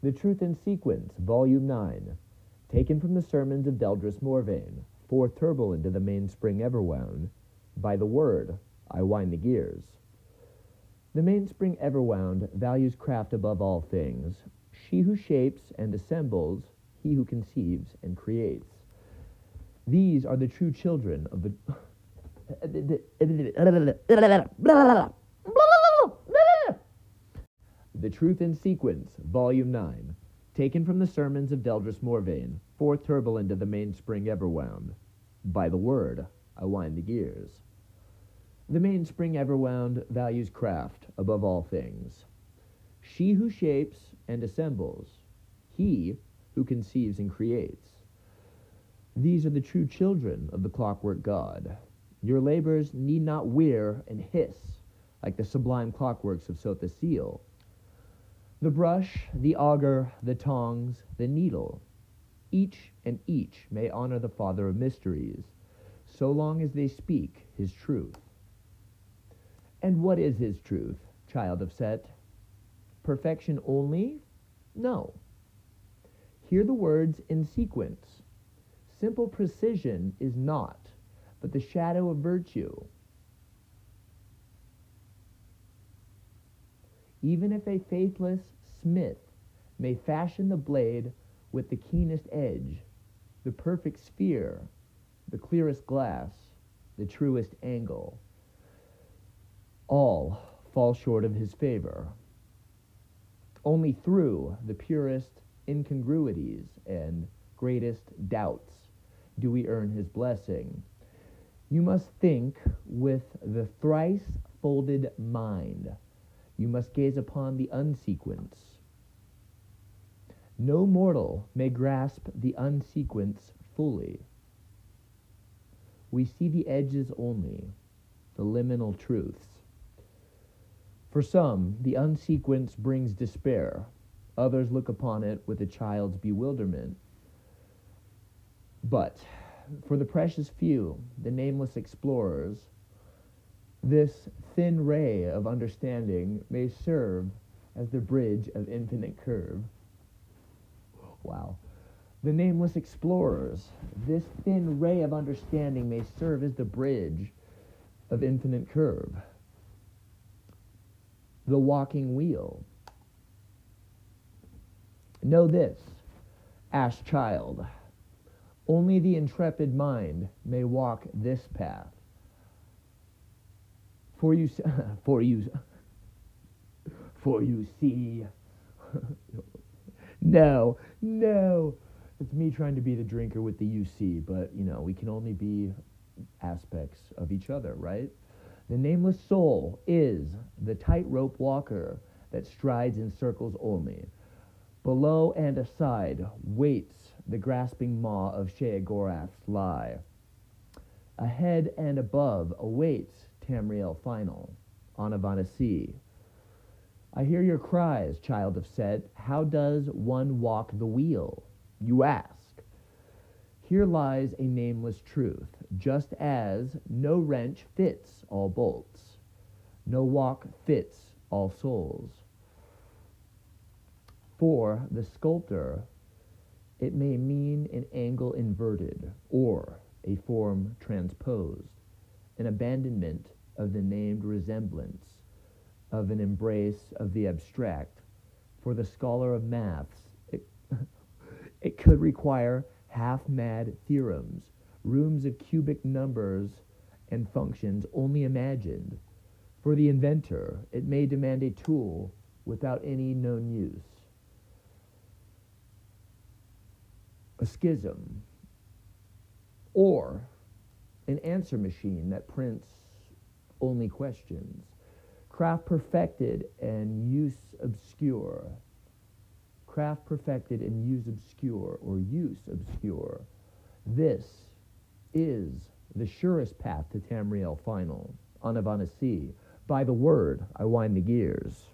The Truth in Sequence, Volume 9, taken from the sermons of Deldrise Morvayn, fourth Tourbillon to the mainspring everwound. By the word, I wind the gears. The mainspring everwound values craft above all things. She who shapes and assembles, he who conceives and creates. These are the true children of the. The Truth in Sequence, Volume 9, taken from the sermons of Deldrise Morvayn, fourth Tourbillon to the mainspring everwound. By the word, I wind the gears. The mainspring everwound values craft above all things. She who shapes and assembles, he who conceives and creates. These are the true children of the clockwork god. Your labors need not wear and hiss like the sublime clockworks of Sotha Sil. The brush, the auger, the tongs, the needle, each and each may honor the Father of mysteries, so long as they speak his truth. And what is his truth, child of Seht? Perfection only? No. Hear the words in sequence. Simple precision is not, but the shadow of virtue. Even if a faithless smith may fashion the blade with the keenest edge, the perfect sphere, the clearest glass, the truest angle, all fall short of his favor. Only through the purest incongruities and greatest doubts do we earn his blessing. You must think with the thrice folded mind. You must gaze upon the unsequence. No mortal may grasp the unsequence fully. We see the edges only, the liminal truths. For some, the unsequence brings despair. Others look upon it with a child's bewilderment. But for the precious few, the nameless explorers, this thin ray of understanding may serve as the bridge of infinite curve. Wow. The nameless explorers, this thin ray of understanding may serve as the bridge of infinite curve. The walking wheel. Know this, Ash Child. Only the intrepid mind may walk this path. For you, for you, for you see. no, no. It's me trying to be the drinker with the UC, but you know, we can only be aspects of each other, right? The nameless soul is the tightrope walker that strides in circles only. Below and aside waits the grasping maw of Sheogorath's lie. Ahead and above awaits Tamriel final on Avanasi. I hear your cries, child of Seht. How does one walk the wheel? You ask. Here lies a nameless truth, just as no wrench fits all bolts, no walk fits all souls. For the sculptor, it may mean an angle inverted or a form transposed, an abandonment of the named resemblance, of an embrace of the abstract. For the scholar of maths, it, it could require half mad theorems, rooms of cubic numbers and functions only imagined. For the inventor, it may demand a tool without any known use. A schism, or an answer machine that prints only questions. Craft perfected and use obscure. Craft perfected and use obscure or use obscure. This is the surest path to Tamriel final on Avanasi. By the word, I wind the gears.